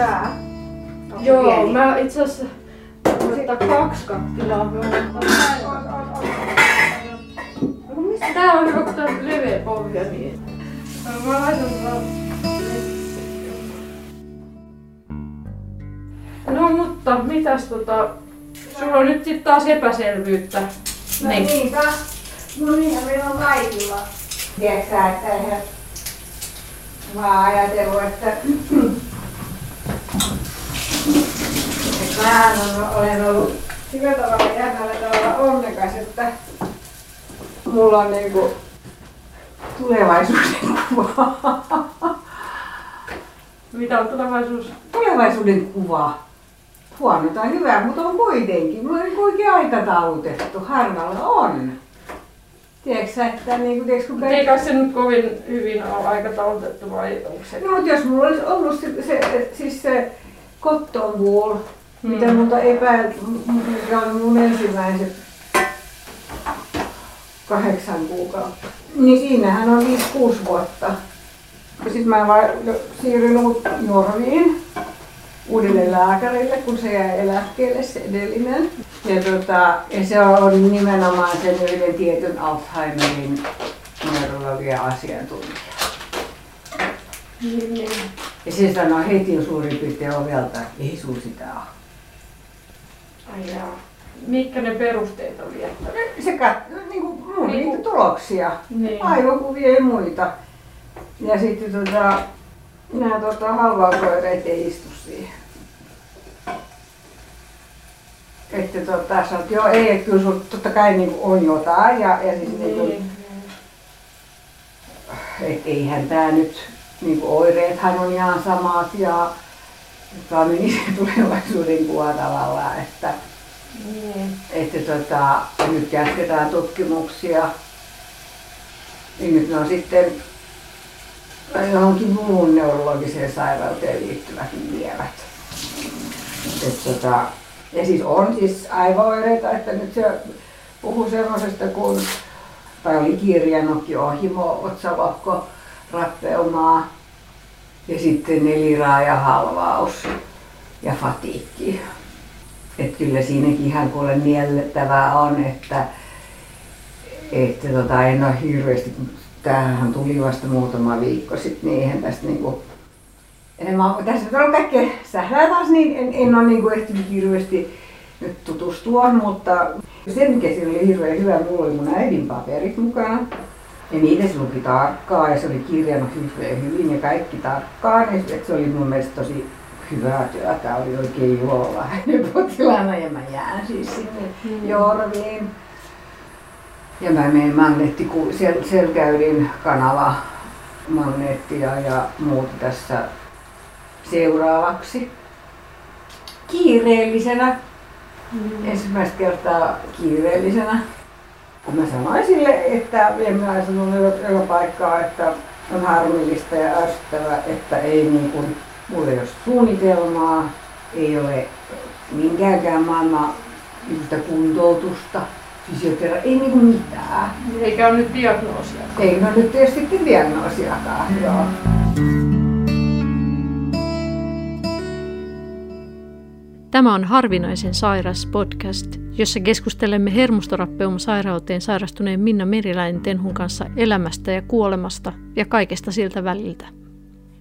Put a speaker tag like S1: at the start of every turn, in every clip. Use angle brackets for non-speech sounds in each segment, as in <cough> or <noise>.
S1: tää? Onko
S2: Joo,
S1: pieni?
S2: mä itse asiassa ottaa kaksi kattilaa.
S1: On, on, on. Missä
S2: Tää on hyvä, kun tää on leveä pohja, niin... Mä laitan vaan... No mutta, mitäs tota... Sulla on nyt sit taas epäselvyyttä.
S1: No
S2: Niin.
S1: niinpä. No niinhän meillä on kaikilla. Tiedätkö sä, että eihän... Mä oon ajatellut, että... että mähän on, olen ollut sillä tavalla jännällä tavalla onnekas, että mulla on niinku tulevaisuuden <laughs> kuva.
S2: Mitä on tulevaisuus?
S1: Tulevaisuuden kuva. Huono tai hyvä, mutta on kuitenkin. Mulla on niinku oikein aikataulutettu. Harvalla on. Tiedätkö että niinku, tiedätkö, kun
S2: Ei kai se nyt kovin hyvin ole aikataulutettu vai onko se?
S1: No, mutta jos mulla olisi ollut se, se, siis se cotton wool,
S2: Hmm.
S1: mitä multa epäilty, mikä on mun ensimmäiset kahdeksan kuukautta, niin siinähän on 5-6 vuotta. Ja sitten mä siirryin uut- Norviin uudelle lääkärille, kun se jäi eläkkeelle se edellinen. Ja, tota, ja se on nimenomaan sen yhden tietyn Alzheimerin neurologian asiantuntija.
S2: Niin, niin.
S1: Ja se sanoi heti suurin piirtein ovelta, että ei sun sitä ole.
S2: Ai jaa. Mitkä ne perusteet oli? Että...
S1: Se kat, niin kuin mun
S2: Niinku-
S1: niitä tuloksia,
S2: Niin.
S1: aivokuvia ja muita. Ja sitten tota, nämä tota, halvausoireet ei istu siihen. Että tota, sä oot, joo ei, että kyllä sulla totta kai niin on jotain ja, ja siis niin. Niin
S2: Niin.
S1: et eihän tää nyt, niin kuin oireethan on ihan samat ja se <laughs> tulevaisuuden kuva tavallaan, että
S2: Niin.
S1: että tota, nyt jatketaan tutkimuksia. Niin nyt ne on sitten johonkin muuhun neurologiseen sairauteen liittyvät lievät. Et tota, ja siis on siis aivoireita, että nyt se puhuu semmoisesta kuin, tai oli kirjanokki ohimo, otsalohko, rappeumaa ja sitten neliraajahalvaus ja fatiikki. Että kyllä siinäkin ihan kuule miellettävää on, että, että tota, en ole hirveästi, tämähän tuli vasta muutama viikko sitten, niin eihän tästä niinku, enemmän, tässä on kaikkea sählää taas, niin en, en ole niinku ehtinyt hirveästi nyt tutustua, mutta se mikä oli hirveän hyvä, mulla oli mun äidin paperit mukana. Ja niitä se luki tarkkaan ja se oli kirjannut hirveän hyvin ja kaikki tarkkaan. Ja se oli mun mielestä tosi hyvää työtä, oli oikein hänen <laughs> potilaana ja mä jään siis sinne
S2: Mm.
S1: Jorviin. Ja mä menen magneetti, siellä, siellä käydin kanava magneettia ja muuta tässä seuraavaksi. Kiireellisenä,
S2: Mm.
S1: ensimmäistä kertaa kiireellisenä. Kun mä sanoin sille, että mä sanon joka, paikkaa, että on harmillista ja ärsyttävää, että ei niin kuin, mulla ei ole suunnitelmaa, ei ole minkäänkään maailman yhtä kuntoutusta, fysiotera, ei niinku mitään.
S2: Eikä ole nyt diagnoosia.
S1: Ei no nyt sitten diagnoosiakaan, joo.
S3: Tämä on Harvinaisen sairas podcast, jossa keskustelemme hermostorappeumasairauteen sairastuneen Minna Meriläinen Tenhun kanssa elämästä ja kuolemasta ja kaikesta siltä väliltä.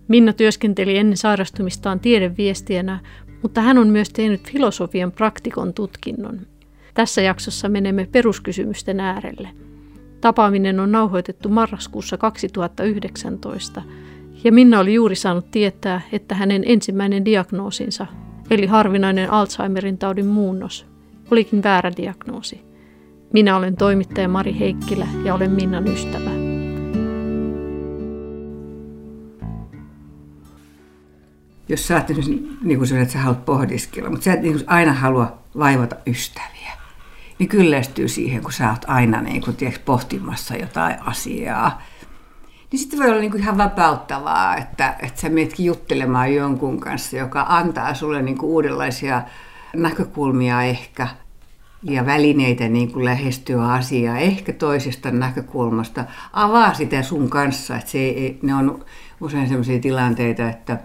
S3: Minna työskenteli ennen sairastumistaan tiedeviestijänä, mutta hän on myös tehnyt filosofian praktikon tutkinnon. Tässä jaksossa menemme peruskysymysten äärelle. Tapaaminen on nauhoitettu marraskuussa 2019 ja Minna oli juuri saanut tietää, että hänen ensimmäinen diagnoosinsa, eli harvinainen Alzheimerin taudin muunnos, olikin väärä diagnoosi. Minä olen toimittaja Mari Heikkilä ja olen Minnan ystävä.
S1: Jos sä oot niin kuin että sä haluat pohdiskella, mutta sä et niin aina halua vaivata ystäviä, niin kyllästyy siihen, kun sä oot aina niin kuin, tiedätkö, pohtimassa jotain asiaa. Niin sitten voi olla niin kuin ihan vapauttavaa, että, että sä menetkin juttelemaan jonkun kanssa, joka antaa sulle niin kuin uudenlaisia näkökulmia ehkä ja välineitä niin kuin lähestyä asiaa ehkä toisesta näkökulmasta. Avaa sitä sun kanssa, että se ei, ne on usein sellaisia tilanteita, että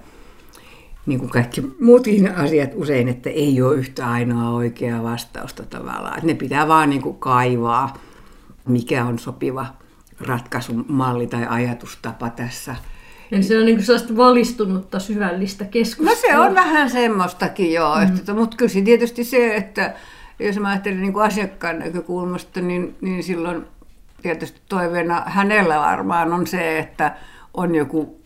S1: niin kuin kaikki muutkin asiat usein, että ei ole yhtä ainoa oikeaa vastausta tavallaan. Että ne pitää vaan niin kuin kaivaa, mikä on sopiva ratkaisumalli tai ajatustapa tässä.
S3: Eli se on niin kuin sellaista valistunutta syvällistä keskustelua.
S1: No se on vähän semmoistakin joo, mm. että, mutta kyllä tietysti se, että jos mä ajattelen niin kuin asiakkaan näkökulmasta, niin, niin silloin tietysti toiveena hänellä varmaan on se, että on joku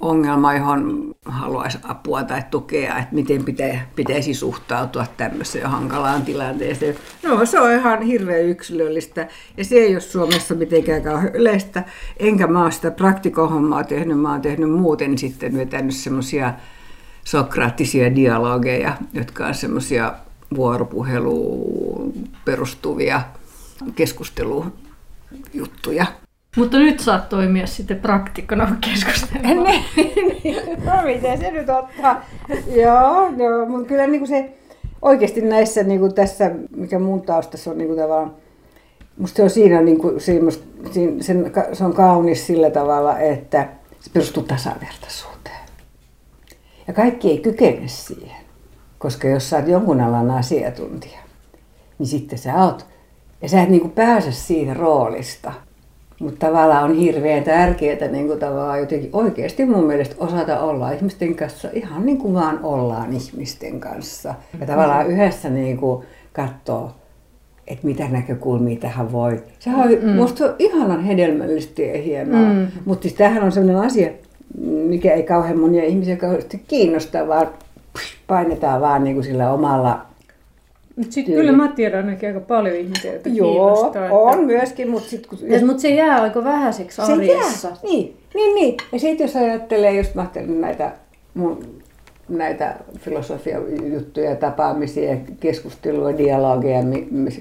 S1: ongelma, johon haluaisi apua tai tukea, että miten pitä, pitäisi suhtautua tämmöiseen hankalaan tilanteeseen. No se on ihan hirveän yksilöllistä ja se ei ole Suomessa mitenkään kauhean yleistä, enkä mä ole sitä praktikohommaa tehnyt, mä oon tehnyt muuten sitten vetänyt semmoisia sokraattisia dialogeja, jotka on semmoisia vuoropuheluun perustuvia keskustelujuttuja.
S3: Mutta nyt saat toimia sitten praktikkona keskustelemaan. <laughs>
S1: no miten se nyt ottaa? Joo, no, mutta kyllä niin kuin se oikeasti näissä niin kuin tässä, mikä mun taustassa on niin kuin tavallaan, musta se on siinä, niin kuin, se, sen, se on kaunis sillä tavalla, että se perustuu tasavertaisuuteen. Ja kaikki ei kykene siihen, koska jos sä oot jonkun alan asiantuntija, niin sitten sä oot, ja sä et niin kuin pääse siitä roolista – mutta tavallaan on hirveän tärkeää niin kuin tavallaan jotenkin oikeasti mun mielestä osata olla ihmisten kanssa ihan niin kuin vaan ollaan ihmisten kanssa. Ja tavallaan yhdessä niin kuin katsoa, että mitä näkökulmia tähän voi. Se on, mm. musta se on ihanan hedelmällistä ja hienoa. Mm. Mutta siis tämähän on sellainen asia, mikä ei kauhean monia ihmisiä kauheasti kiinnosta, vaan painetaan vaan niin kuin sillä omalla
S3: mutta sitten kyllä mä tiedän ainakin aika paljon ihmisiä, joita Joo, kiinnostaa.
S1: Joo, on myöskin, mutta sitten kun...
S3: Ja, mutta se jää aika vähäiseksi arjessa.
S1: Se jää, niin, niin, niin. Ja sitten jos ajattelee, just mä ajattelen näitä mun näitä filosofiajuttuja, tapaamisia, keskustelua, dialogeja,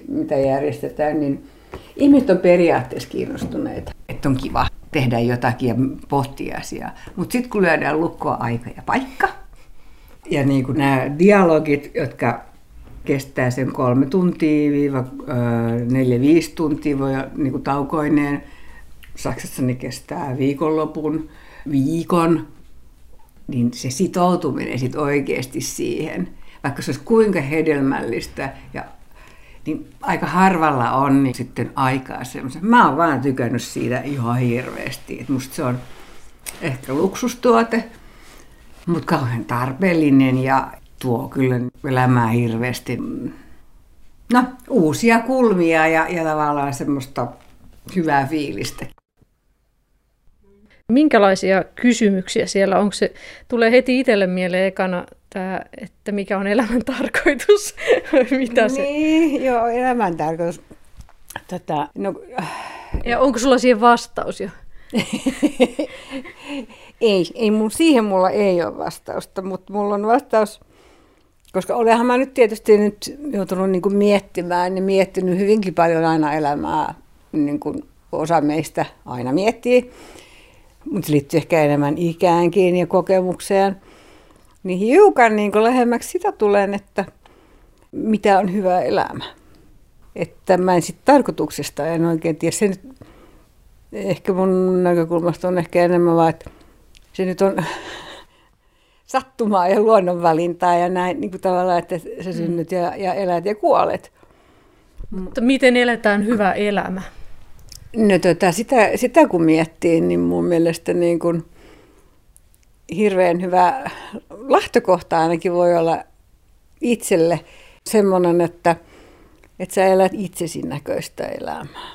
S1: mitä järjestetään, niin ihmiset on periaatteessa kiinnostuneita, että on kiva tehdä jotakin ja pohtia asiaa. Mutta sitten kun lyödään lukkoa aika ja paikka, ja niin kuin nämä dialogit, jotka kestää sen kolme tuntia, viiva neljä, viisi tuntia voi niin kuin taukoineen. Saksassa ne kestää viikonlopun, viikon, niin se sitoutuminen sit oikeasti siihen, vaikka se olisi kuinka hedelmällistä ja niin aika harvalla on niin sitten aikaa semmoisen. Mä oon vaan tykännyt siitä ihan hirveästi. Et musta se on ehkä luksustuote, mutta kauhean tarpeellinen ja, tuo kyllä elämää hirveästi no, uusia kulmia ja, ja tavallaan semmoista hyvää fiilistä.
S3: Minkälaisia kysymyksiä siellä Onko se, tulee heti itselle mieleen ekana tämä, että mikä on elämän tarkoitus? <laughs> Mitä se?
S1: Niin, joo, elämän tarkoitus. Tätä, no,
S3: ja onko sulla siihen vastaus jo? <laughs>
S1: ei, ei mun, siihen mulla ei ole vastausta, mutta mulla on vastaus koska olenhan mä nyt tietysti nyt joutunut niin kuin miettimään ja miettinyt hyvinkin paljon aina elämää, niin kuin osa meistä aina miettii, mutta se liittyy ehkä enemmän ikäänkin ja kokemukseen. Niin hiukan niin kuin lähemmäksi sitä tulen, että mitä on hyvä elämä. Että mä en sitten tarkoituksesta en oikein tiedä. Se nyt, ehkä mun näkökulmasta on ehkä enemmän vaan, että se nyt on sattumaa ja luonnonvalintaa ja näin niin kuin tavallaan, että sä synnyt ja, ja elät ja kuolet.
S3: Mutta miten eletään hyvä elämä?
S1: No tota, sitä, sitä kun miettii, niin mun mielestä niin kuin hirveän hyvä lähtökohta ainakin voi olla itselle semmoinen, että, että sä elät itsesi näköistä elämää.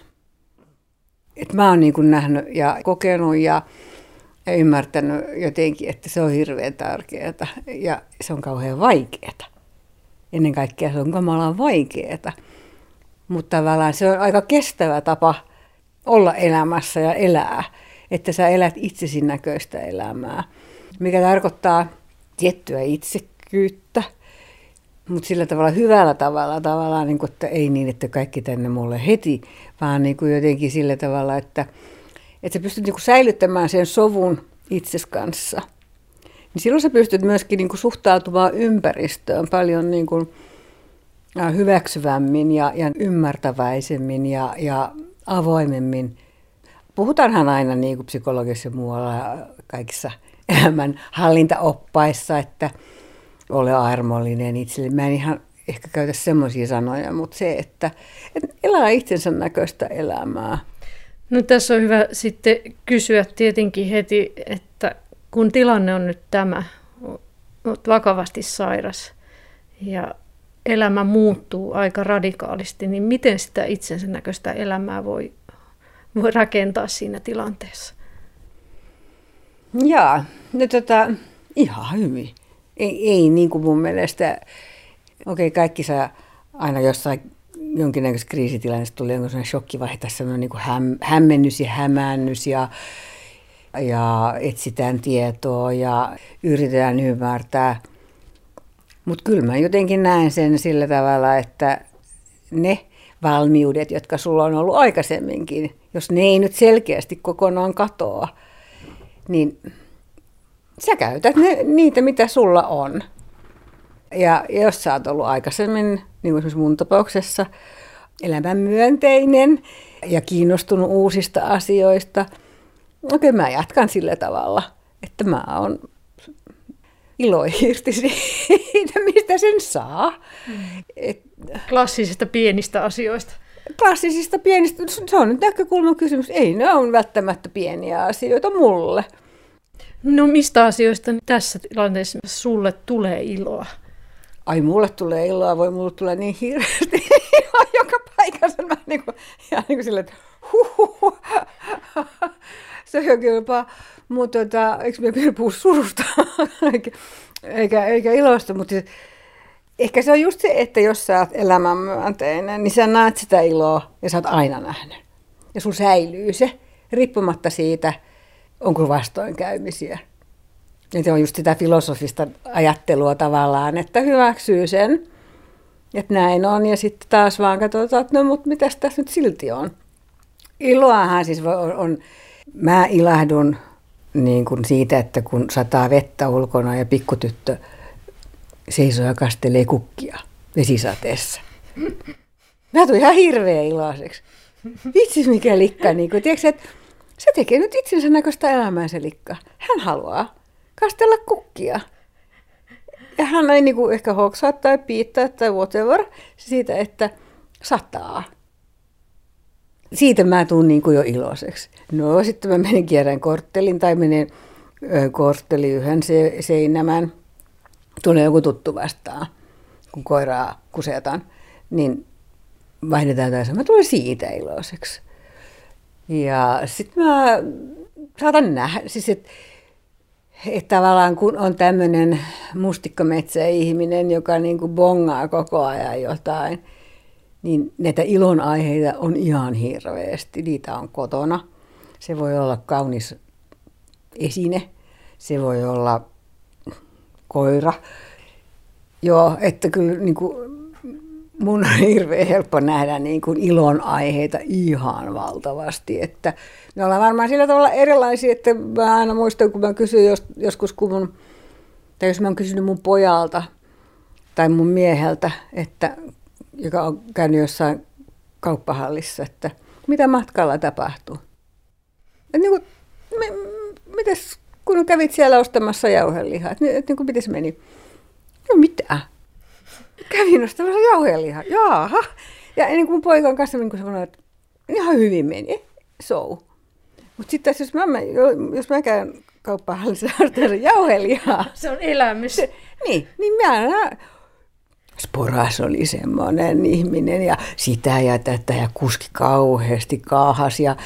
S1: Et mä oon niin kuin nähnyt ja kokenut ja ja ymmärtänyt jotenkin, että se on hirveän tärkeää ja se on kauhean vaikeaa. Ennen kaikkea se on kamalan vaikeaa. Mutta tavallaan se on aika kestävä tapa olla elämässä ja elää, että sä elät itsesi näköistä elämää, mikä tarkoittaa tiettyä itsekyyttä, mutta sillä tavalla hyvällä tavalla, tavallaan, niin kuin, että ei niin, että kaikki tänne mulle heti, vaan niin kuin jotenkin sillä tavalla, että että sä pystyt niin säilyttämään sen sovun itses kanssa, niin silloin sä pystyt myöskin niin kuin suhtautumaan ympäristöön paljon niin kuin hyväksyvämmin ja, ja ymmärtäväisemmin ja, ja avoimemmin. Puhutaanhan aina niin kuin psykologisessa muualla kaikissa elämän hallintaoppaissa, että ole armollinen itselle. Mä en ihan ehkä käytä semmoisia sanoja, mutta se, että, että elää itsensä näköistä elämää.
S3: No tässä on hyvä sitten kysyä tietenkin heti, että kun tilanne on nyt tämä, olet vakavasti sairas ja elämä muuttuu aika radikaalisti, niin miten sitä itsensä näköistä elämää voi, voi rakentaa siinä tilanteessa?
S1: Jaa, no tota, ihan hyvin. Ei, ei niin kuin mun mielestä, okei okay, kaikki saa aina jossain jonkinnäköisessä kriisitilanteessa tulee jonkun sellainen shokkivaihe, tässä on niin häm, hämmennys ja hämäännys ja, ja etsitään tietoa ja yritetään ymmärtää. Mutta kyllä mä jotenkin näen sen sillä tavalla, että ne valmiudet, jotka sulla on ollut aikaisemminkin, jos ne ei nyt selkeästi kokonaan katoa, niin sä käytät ne, niitä, mitä sulla on. Ja jos sä oot ollut aikaisemmin, niin kuin esimerkiksi mun tapauksessa, elämänmyönteinen ja kiinnostunut uusista asioista, no kyllä mä jatkan sillä tavalla, että mä oon ilo irti <laughs> siitä, mistä sen saa. Mm.
S3: Et, Klassisista pienistä asioista.
S1: Klassisista pienistä, se on nyt näkökulman kysymys. Ei ne on välttämättä pieniä asioita mulle.
S3: No mistä asioista tässä tilanteessa sulle tulee iloa?
S1: Ai mulle tulee iloa, voi mulle tulee niin hirveästi joka paikassa. Mä niin kuin, ja niin kuin silleen, että huhuhu. Se on jopa, mutta tota, eikö me pidä puhua surusta, eikä, eikä, eikä ilosta, mutta ehkä se on just se, että jos sä oot elämänmyönteinen, niin sä näet sitä iloa ja sä oot aina nähnyt. Ja sun säilyy se, riippumatta siitä, onko vastoinkäymisiä. Ja se on just sitä filosofista ajattelua tavallaan, että hyväksyy sen, että näin on, ja sitten taas vaan katsotaan, että no mutta mitäs tässä nyt silti on. Iloahan siis on, on mä ilahdun niin kuin siitä, että kun sataa vettä ulkona ja pikkutyttö seisoo ja kastelee kukkia vesisateessa. Mä tulen ihan hirveän iloiseksi. Vitsi mikä likka. Niin kuin, tiedätkö, että se tekee nyt itsensä näköistä elämää se likka. Hän haluaa kastella kukkia. Ja hän ei niin kuin ehkä hoksaa tai piittää tai whatever siitä, että sataa. Siitä mä tuun niin kuin jo iloiseksi. No sitten mä menen kierrän korttelin tai menen kortteli yhden se, seinämän. Tulee joku tuttu vastaan, kun koiraa kusetaan. Niin vaihdetaan tai mä tulen siitä iloiseksi. Ja sitten mä saatan nähdä, siis että että tavallaan kun on tämmöinen mustikkametsä-ihminen, joka niin kuin bongaa koko ajan jotain, niin näitä ilonaiheita on ihan hirveästi. Niitä on kotona. Se voi olla kaunis esine, se voi olla koira. Joo, että kyllä niin kuin mun on hirveän helppo nähdä niin kuin ilon aiheita ihan valtavasti. Että me ollaan varmaan sillä tavalla erilaisia, että mä aina muistan, kun mä kysyin jos, joskus, kun mun, tai jos mä oon kysynyt mun pojalta tai mun mieheltä, että, joka on käynyt jossain kauppahallissa, että mitä matkalla tapahtuu. Niin kuin, me, mites, kun kävit siellä ostamassa jauhelihaa, että, että niin kuin, miten se meni? No mitä? Kävin ostamassa jauhelihaa. Jaaha. Ja niin kuin poikan kanssa niin sanoi, että ihan hyvin meni. So. Mutta sitten jos mä, jos mä käyn kauppahallissa <laughs> ostamassa jauhelihaa.
S3: Se on elämys. Se,
S1: niin, niin mä Sporas oli semmoinen ihminen ja sitä ja tätä ja kuski kauheasti kaahas ja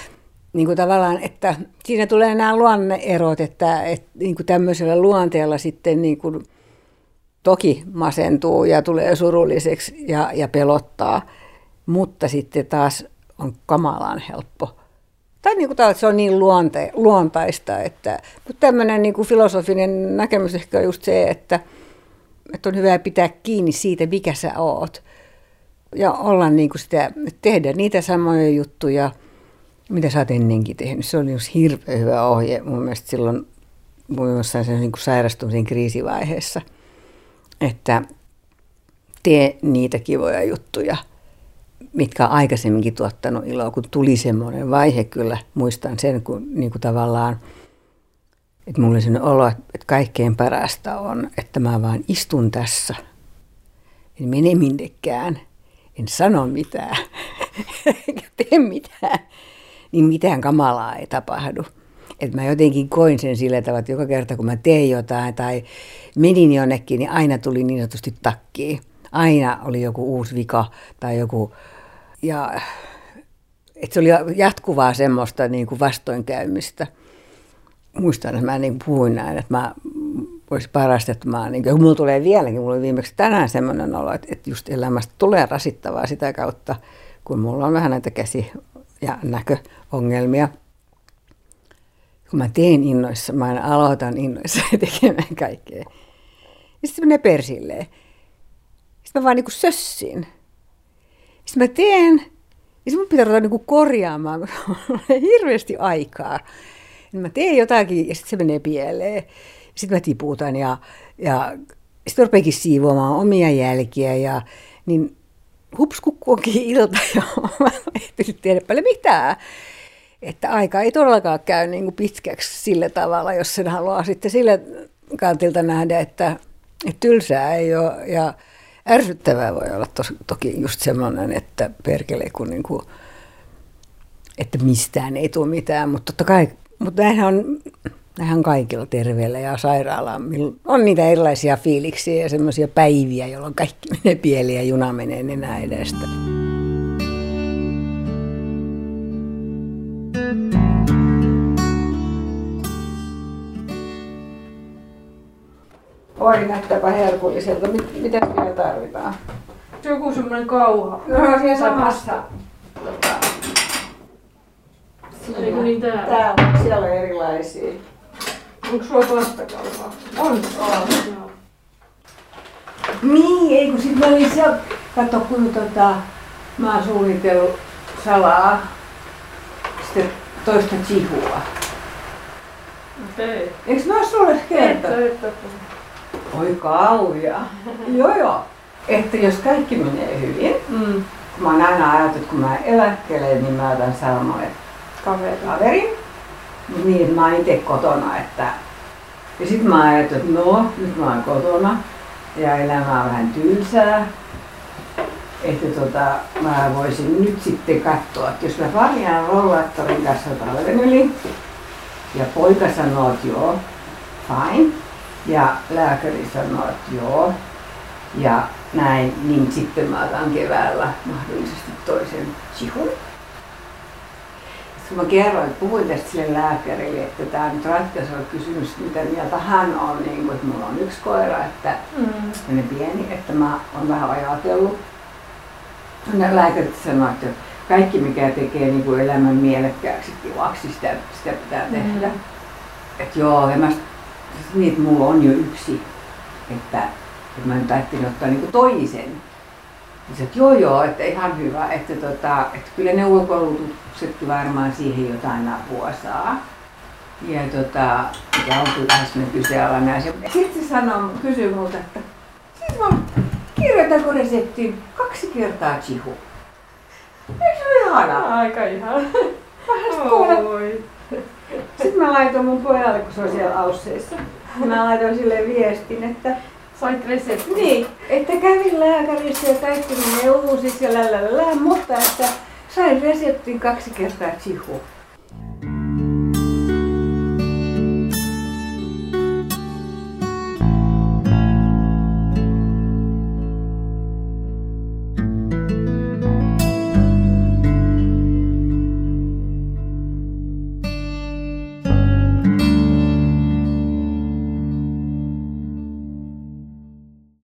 S1: niin kuin tavallaan, että siinä tulee nämä luonneerot, että, että niin kuin tämmöisellä luonteella sitten niin kuin toki masentuu ja tulee surulliseksi ja, ja pelottaa, mutta sitten taas on kamalan helppo. Tai niin kuin se on niin luonte, luontaista, että mutta tämmöinen niin kuin filosofinen näkemys ehkä on just se, että, että on hyvä pitää kiinni siitä, mikä sä oot. Ja olla niin kuin sitä, tehdä niitä samoja juttuja, mitä sä oot ennenkin tehnyt. Se oli just hirveän hyvä ohje mun mielestä silloin mun jossain sen niin kuin sairastumisen kriisivaiheessa – että tee niitä kivoja juttuja, mitkä on aikaisemminkin tuottanut iloa, kun tuli semmoinen vaihe kyllä, muistan sen, kun niin kuin tavallaan Että mulla oli sellainen olo, että kaikkein parasta on, että mä vaan istun tässä. En mene minnekään. En sano mitään. <laughs> Eikä tee mitään. Niin mitään kamalaa ei tapahdu. Että mä jotenkin koin sen sillä tavalla, että joka kerta kun mä tein jotain tai menin jonnekin, niin aina tuli niin sanotusti takkiin. Aina oli joku uusi vika tai joku... Ja että se oli jatkuvaa semmoista niin kuin vastoinkäymistä. Muistan, että mä niin puhuin näin, että mä olisi parasta, että mä, niin kuin, mulla tulee vieläkin, mulla oli viimeksi tänään semmoinen olo, että, että just elämästä tulee rasittavaa sitä kautta, kun mulla on vähän näitä käsi- ja näköongelmia. Kun mä teen innoissa, mä aina aloitan innoissa <laughs> tekemään kaikkea. Ja sitten menee persilleen. Sitten mä vaan niin kuin sössin. Sitten mä teen ja niin mun pitää ruveta niin korjaamaan, kun <laughs> on hirveästi aikaa. Niin mä teen jotakin ja sitten se menee pieleen. Sitten mä tiputan ja, ja sitten rupeakin siivoamaan omia jälkiä. Ja, niin hups kukku onkin ilta <laughs> ja mä en tehdä paljon mitään. Että aika ei todellakaan käy niin kuin pitkäksi sillä tavalla, jos sen haluaa sitten sille kantilta nähdä, että, että tylsää ei ole. Ja, ärsyttävää voi olla tos, toki just semmoinen, että perkele kun niin kuin, että mistään ei tule mitään, mutta totta kai, mutta näinhän on, näinhän kaikilla terveellä ja sairaala on niitä erilaisia fiiliksiä ja semmoisia päiviä, jolloin kaikki menee pieleen ja juna menee nenä edestä. Oi, näyttääpä herkulliselta. Mit, mitä vielä tarvitaan?
S2: Joku semmoinen kauha.
S1: No, siellä samassa. Tota,
S2: Eikö niin täällä?
S1: täällä, siellä on erilaisia.
S2: Onko sulla pastakauhaa?
S1: On, on.
S2: Joo.
S1: Niin, ei kun sit mä olin siellä, kato kun tota, mä oon suunnitellut salaa, sitten toista chihua.
S2: Okei.
S1: Eikö mä sulle kertonut? Oi kauhia. joo joo. Että jos kaikki menee hyvin,
S2: Mm.
S1: mä oon aina ajatellut, että kun mä eläkkelen, niin mä otan Salmalle
S2: Kaveri.
S1: kaverin. Mut niin, että mä oon itse kotona. Että... Ja sit mä ajattelin, että no, nyt mä oon kotona ja elämä on vähän tylsää. Että tota, mä voisin nyt sitten katsoa, että jos mä parjaan rollaattorin kanssa talven yli ja poika sanoo, että joo, fine. Ja lääkäri sanoo, että joo. Ja näin, niin sitten mä otan keväällä mahdollisesti toisen chihun. Sitten mä kerroin, että puhuin tästä sille lääkärille, että tämä on nyt ratkaiseva kysymys, mitä mieltä hän on, niin kuin, että mulla on yksi koira, että
S2: Mm.
S1: ne pieni, että mä oon vähän ajatellut. Ne lääkärit sanoo, että kaikki mikä tekee niin kuin elämän mielekkääksi kivaksi, sitä, sitä pitää tehdä.
S2: Mm.
S1: Että joo, ja mä, niin, että mulla on jo yksi, että, että mä nyt ajattelin ottaa niin kuin toisen. Ja se, että joo joo, että ihan hyvä, että, tota, että kyllä ne ulkoilutuksetkin varmaan siihen jotain apua saa. Ja tota, mikä on kyllä semmoinen kyseenalainen asia. Sitten se sanoo, kysyy multa, että siis mä kirjoitanko reseptiin kaksi kertaa chihu. Eikö se ole ihanaa?
S2: Aika ihan.
S1: Vähän kuule. Sitten mä laitoin mun pojalle, kun se on siellä Ausseissa. Mä laitoin sille viestin, että
S2: Sait resepti.
S1: niin, että kävin lääkärissä ja kaikki menee uusiksi ja lälälälä, mutta että sain reseptin kaksi kertaa chihu.